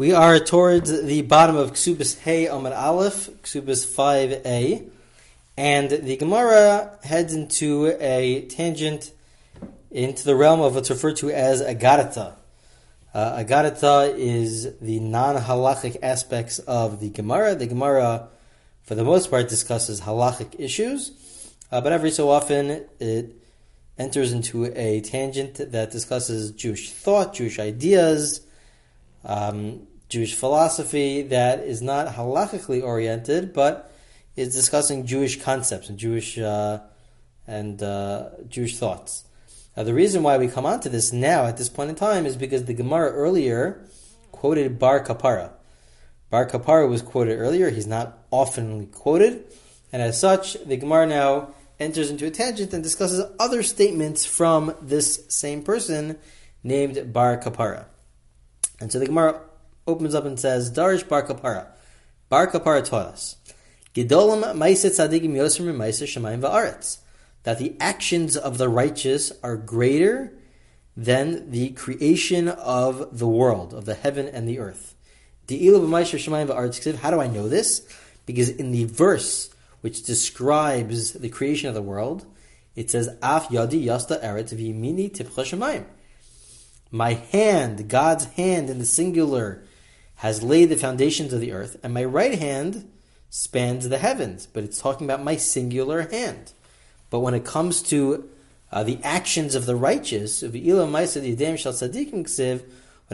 We are towards the bottom of Ksubis Hey Amar Aleph, Ksubis 5a, and the Gemara heads into a tangent into the realm of what's referred to as Agadata. Uh, Agadata is the non-halachic aspects of the Gemara. The Gemara, for the most part, discusses halachic issues, uh, but every so often it enters into a tangent that discusses Jewish thought, Jewish ideas, um, Jewish philosophy that is not halachically oriented, but is discussing Jewish concepts and Jewish uh, and uh, Jewish thoughts. Now, the reason why we come on to this now at this point in time is because the Gemara earlier quoted Bar Kapara. Bar Kapara was quoted earlier; he's not often quoted, and as such, the Gemara now enters into a tangent and discusses other statements from this same person named Bar Kapara. And so the Gemara opens up and says, Darish Bar Kapara. Bar Kapara taught us, Gedolim Maiset Tzadikim Yosem Maiset Shemayim Va'aretz. That the actions of the righteous are greater than the creation of the world, of the heaven and the earth. How do I know this? Because in the verse which describes the creation of the world, it says, Af Yadi Yasta Eretz V'Yimini Tipcha Shemayim. My hand, God's hand in the singular, has laid the foundations of the earth, and my right hand spans the heavens. But it's talking about my singular hand. But when it comes to uh, the actions of the righteous, when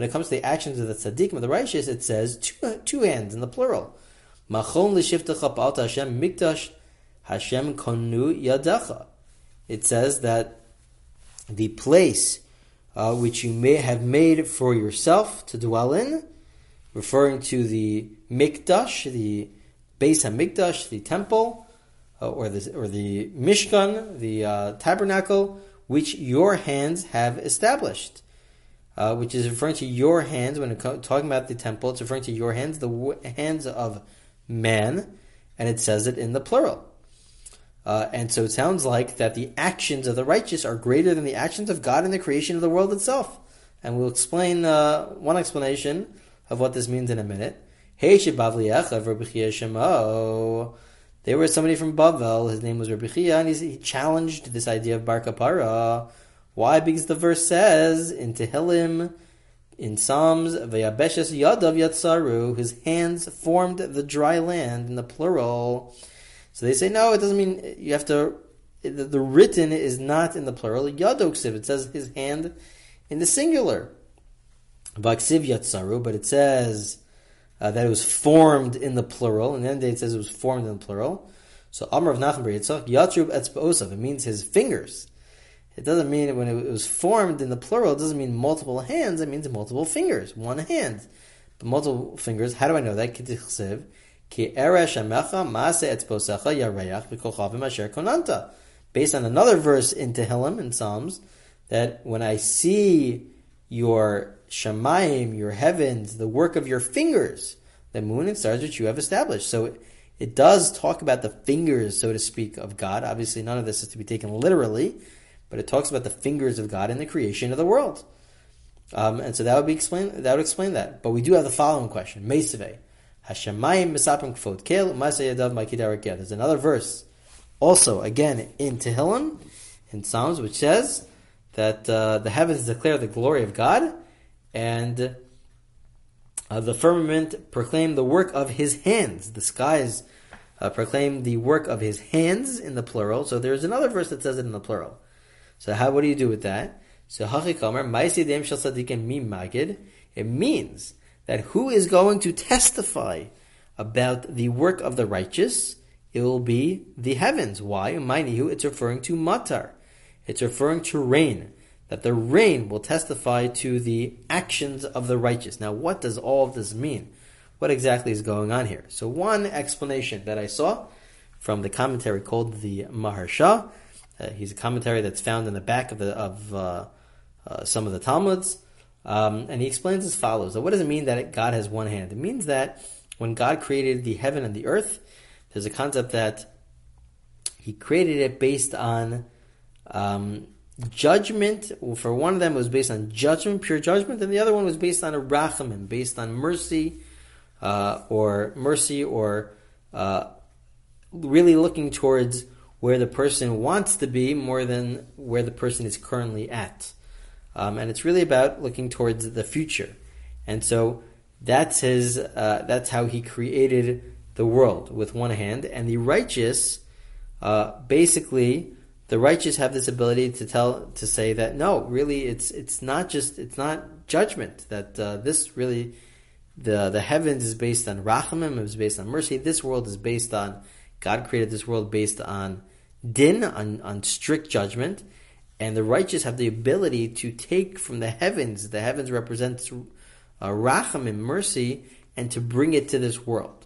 it comes to the actions of the tzaddikim of the righteous, it says two, two hands in the plural. It says that the place uh, which you may have made for yourself to dwell in referring to the Mikdash, the Beis Hamikdash, the temple, uh, or the or the Mishkan, the uh, tabernacle, which your hands have established. Uh, which is referring to your hands when talking about the temple. It's referring to your hands, the w- hands of man, and it says it in the plural. Uh, and so it sounds like that the actions of the righteous are greater than the actions of God in the creation of the world itself. And we'll explain uh, one explanation of what this means in a minute. Hey, There was somebody from Bavel, his name was Rabbi Chiya, and he challenged this idea of Bar Kapara. Why? Because the verse says in Tehillim, in Psalms, Vayabeshes Yadav Yatsaru, his hands formed the dry land in the plural. So they say, no, it doesn't mean you have to, the, the written is not in the plural. Yadoksiv, it says his hand in the singular. Vaksiv Yatsaru, but it says uh, that it was formed in the plural, and then it says it was formed in the plural. So Amr of Nachman Yitzchak Yatrub Etzba'osav. It means his fingers. It doesn't mean when it was formed in the plural. It doesn't mean multiple hands. It means multiple fingers, one hand, but multiple fingers. How do I know that? Based on another verse in Tehillim in Psalms, that when I see your Shemaim, your heavens, the work of your fingers, the moon and stars which you have established. So it, it does talk about the fingers, so to speak, of God. Obviously, none of this is to be taken literally, but it talks about the fingers of God in the creation of the world. Um, and so that would be explain that would explain that. But we do have the following question: Meisave, Hashemayim misapim kfot kel yadav makidar There's another verse, also again in Tehillim, in Psalms, which says that uh, the heavens declare the glory of God, and uh, the firmament proclaim the work of his hands. The skies uh, proclaim the work of his hands in the plural. So there's another verse that says it in the plural. So how what do you do with that? So hachikamer ma'isidim shel tzadikim mi magid. It means that who is going to testify about the work of the righteous? It will be the heavens. Why? Mind you, it's referring to matar. It's referring to rain that the rain will testify to the actions of the righteous. Now, what does all of this mean? What exactly is going on here? So, one explanation that I saw from the commentary called the Maharsha, uh, he's a commentary that's found in the back of the of uh, uh, some of the Talmuds, um, and he explains as follows: so What does it mean that God has one hand? It means that when God created the heaven and the earth, there's a concept that He created it based on um, judgment. For one of them, it was based on judgment, pure judgment, and the other one was based on a rachamim, based on mercy, uh, or mercy, or uh, really looking towards where the person wants to be more than where the person is currently at. Um, and it's really about looking towards the future. And so that's his. Uh, that's how he created the world with one hand, and the righteous, uh, basically, the righteous have this ability to tell to say that no, really, it's it's not just it's not judgment that uh, this really the the heavens is based on rachamim, is based on mercy. This world is based on God created this world based on din, on, on strict judgment, and the righteous have the ability to take from the heavens. The heavens represents uh, rachamim, mercy, and to bring it to this world.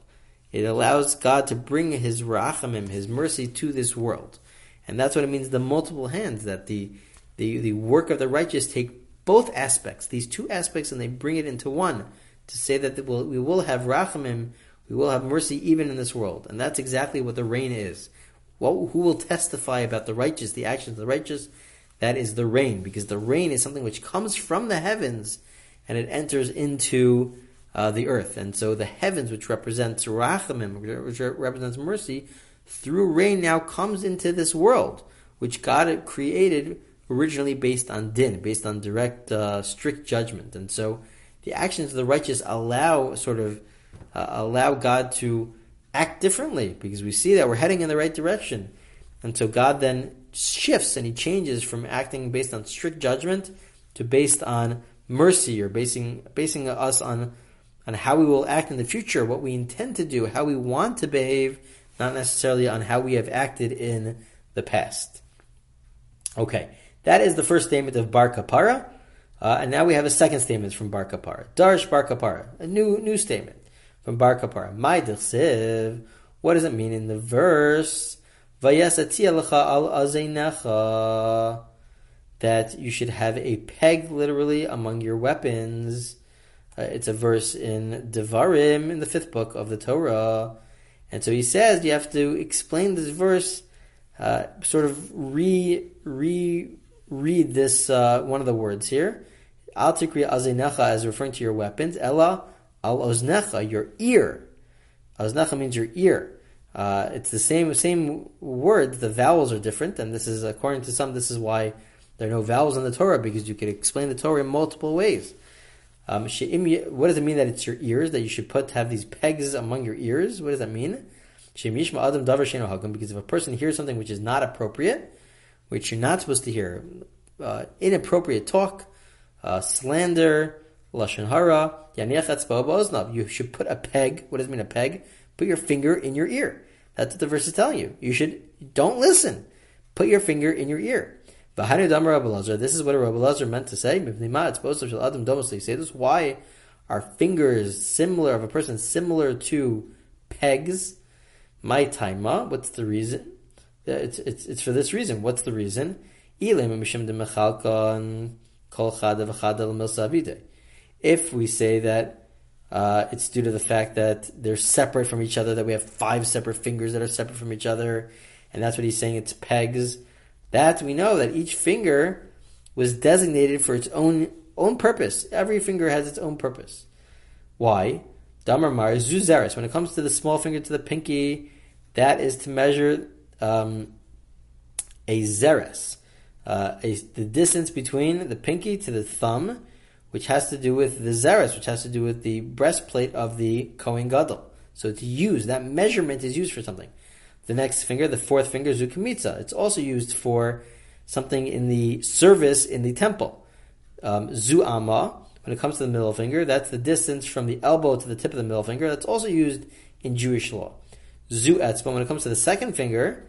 It allows God to bring His rachamim, His mercy, to this world. And that's what it means the multiple hands, that the, the, the work of the righteous take both aspects, these two aspects, and they bring it into one to say that we will have rachamim, we will have mercy even in this world. And that's exactly what the rain is. Well, who will testify about the righteous, the actions of the righteous? That is the rain, because the rain is something which comes from the heavens and it enters into uh, the earth. And so the heavens, which represents rachamim, which represents mercy, through rain now comes into this world, which God created originally based on din, based on direct, uh, strict judgment. And so the actions of the righteous allow sort of uh, allow God to act differently because we see that we're heading in the right direction. And so God then shifts and he changes from acting based on strict judgment to based on mercy or basing basing us on on how we will act in the future, what we intend to do, how we want to behave, not necessarily on how we have acted in the past. Okay, that is the first statement of Bar Kapara. Uh, and now we have a second statement from Bar Kapara. Darsh Bar Kapara, a new new statement from Bar Kapara. My what does it mean in the verse? That you should have a peg literally among your weapons. Uh, it's a verse in Devarim in the fifth book of the Torah. And so he says you have to explain this verse, uh, sort of re re read this uh, one of the words here. Al tikri azinecha is referring to your weapons. Ella al oznecha, your ear. Oznecha means your ear. Uh, it's the same same words. The vowels are different, and this is according to some. This is why there are no vowels in the Torah because you could explain the Torah in multiple ways. Um, what does it mean that it's your ears that you should put to have these pegs among your ears? What does that mean? Because if a person hears something which is not appropriate, which you're not supposed to hear, uh, inappropriate talk, uh, slander, lashon hara, you should put a peg. What does it mean a peg? Put your finger in your ear. That's what the verse is telling you. You should don't listen. Put your finger in your ear. This is what a Rabbi Lazar meant to say. Say this. Why are fingers similar of a person similar to pegs? My taima. What's the reason? It's, it's, it's for this reason. What's the reason? If we say that uh, it's due to the fact that they're separate from each other, that we have five separate fingers that are separate from each other, and that's what he's saying, it's pegs that we know that each finger was designated for its own own purpose. Every finger has its own purpose. Why? Damar Mar Zuzaris. When it comes to the small finger to the pinky, that is to measure um, a zeres, uh, the distance between the pinky to the thumb, which has to do with the zeres, which has to do with the breastplate of the Kohen Gadol. So it's used. That measurement is used for something. The next finger, the fourth finger, Zukamitza. It's also used for something in the service in the temple. Um, Zu'ama, when it comes to the middle finger, that's the distance from the elbow to the tip of the middle finger. That's also used in Jewish law. Zu'etzba, when it comes to the second finger,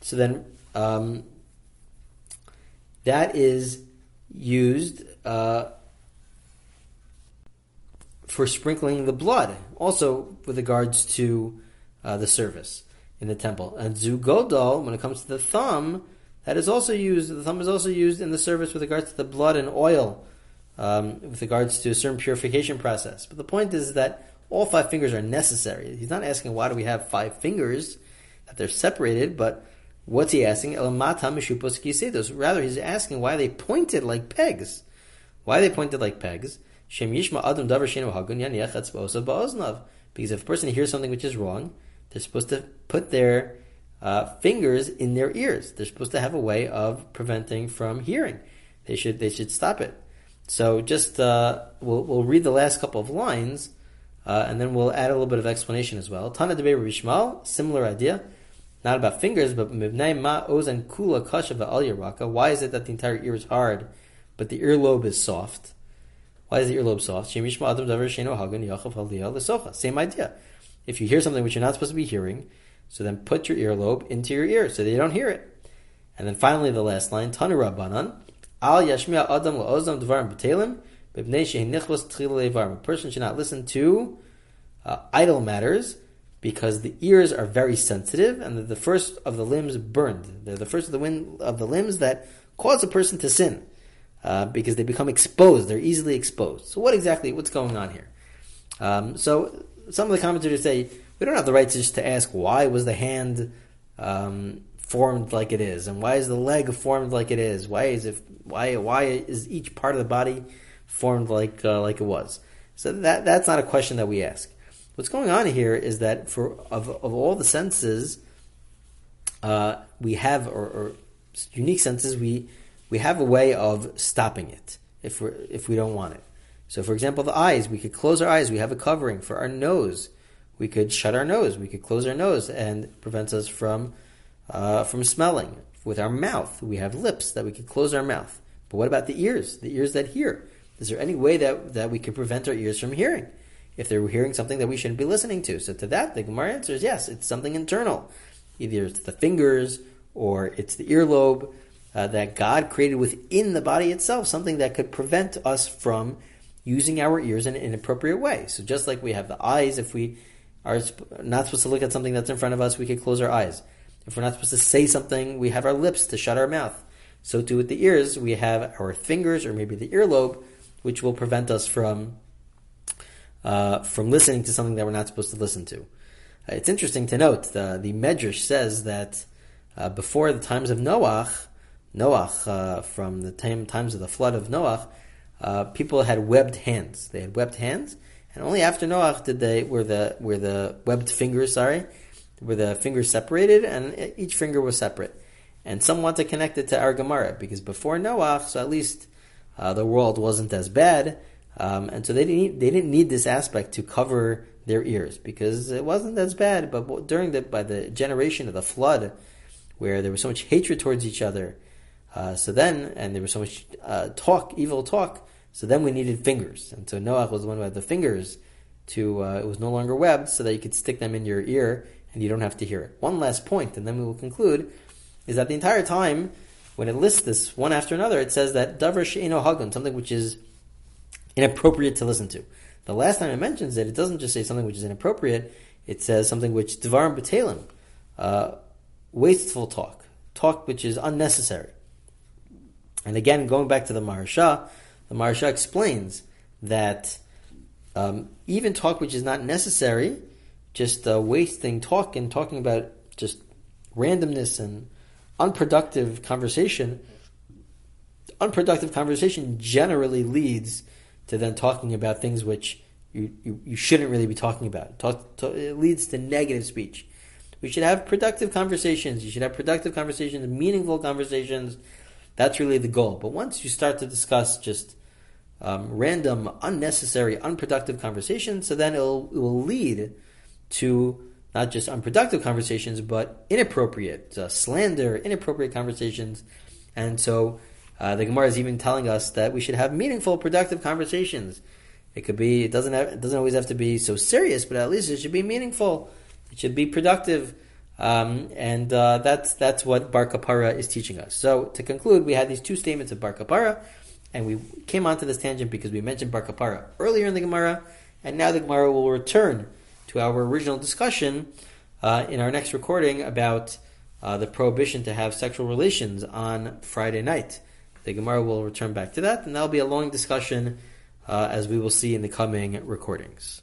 so then um, that is used uh, for sprinkling the blood, also with regards to uh, the service in the temple. And zugodol, when it comes to the thumb, that is also used. The thumb is also used in the service with regards to the blood and oil, um, with regards to a certain purification process. But the point is that all five fingers are necessary. He's not asking why do we have five fingers that they're separated, but What's he asking? Rather, he's asking why they pointed like pegs. Why they pointed like pegs? Because if a person hears something which is wrong, they're supposed to put their uh, fingers in their ears. They're supposed to have a way of preventing from hearing. They should they should stop it. So just uh, we'll we'll read the last couple of lines, uh, and then we'll add a little bit of explanation as well. Tana debe Rishmal, similar idea, not about fingers, but mibnei ma ozen kula kasha al. Why is it that the entire ear is hard, but the earlobe is soft? Why is the earlobe soft? Same idea. If you hear something which you're not supposed to be hearing, so then put your earlobe into your ear so that you don't hear it. And then finally the last line, Tanu Al Yashmiya Adam La'ozam Dvarim B'Telim, A person should not listen to uh, idle matters because the ears are very sensitive and they're the first of the limbs burned. They're the first of the, wind, of the limbs that cause a person to sin uh, because they become exposed. They're easily exposed. So what exactly, what's going on here? Um, so some of the commentators say we don't have the right to just to ask why was the hand um, formed like it is, and why is the leg formed like it is? Why is it why why is each part of the body formed like uh, like it was? So that that's not a question that we ask. What's going on here is that for of of all the senses uh, we have or, or unique senses we we have a way of stopping it if we if we don't want it. So, for example, the eyes we could close our eyes. We have a covering for our nose. We could shut our nose. We could close our nose and prevents us from uh, from smelling. With our mouth, we have lips that we could close our mouth. But what about the ears? The ears that hear. Is there any way that that we could prevent our ears from hearing? If they're hearing something that we shouldn't be listening to. So to that, the Gemara answers yes. It's something internal. Either it's the fingers or it's the earlobe uh, that God created within the body itself, something that could prevent us from using our ears in an inappropriate way. So just like we have the eyes, if we are not supposed to look at something that's in front of us, we can close our eyes. If we're not supposed to say something, we have our lips to shut our mouth. So too with the ears, we have our fingers or maybe the earlobe, which will prevent us from uh, from listening to something that we're not supposed to listen to. Uh, it's interesting to note the the Medrash says that uh, before the times of Noach, Noach uh, from the time, times of the flood of Noach, uh, people had webbed hands. They had webbed hands, and only after Noach did they were the were the webbed fingers. Sorry, were the fingers separated, and each finger was separate. And some want to connect it to our Gemara because before Noach, so at least uh, the world wasn't as bad, um, and so they didn't need, they didn't need this aspect to cover their ears because it wasn't as bad. But during the by the generation of the flood, where there was so much hatred towards each other, uh, so then and there was so much uh, talk, evil talk, so then we needed fingers, and so Noah was the one who had the fingers to. Uh, it was no longer webbed, so that you could stick them in your ear and you don't have to hear it. One last point, and then we will conclude, is that the entire time when it lists this one after another, it says that davar she'eno hagun, something which is inappropriate to listen to. The last time it mentions it, it doesn't just say something which is inappropriate. It says something which devarim betalim, uh, wasteful talk, talk which is unnecessary. And again, going back to the Maharsha, the Maharsha explains that um, even talk which is not necessary, just uh, wasting talk and talking about just randomness and unproductive conversation, unproductive conversation generally leads to then talking about things which you, you, you shouldn't really be talking about. Talk, talk, it leads to negative speech. We should have productive conversations. You should have productive conversations, meaningful conversations. That's really the goal. But once you start to discuss just um, random, unnecessary, unproductive conversations, so then it'll, it will lead to not just unproductive conversations, but inappropriate uh, slander, inappropriate conversations. And so uh, the Gemara is even telling us that we should have meaningful, productive conversations. It could be, it doesn't, have, it doesn't always have to be so serious, but at least it should be meaningful. It should be productive. Um, and uh, that's that's what Bar Kapara is teaching us. So to conclude, we had these two statements of Bar Kapara. And we came onto this tangent because we mentioned Bar Kapara earlier in the Gemara, and now the Gemara will return to our original discussion uh, in our next recording about uh, the prohibition to have sexual relations on Friday night. The Gemara will return back to that, and that'll be a long discussion uh, as we will see in the coming recordings.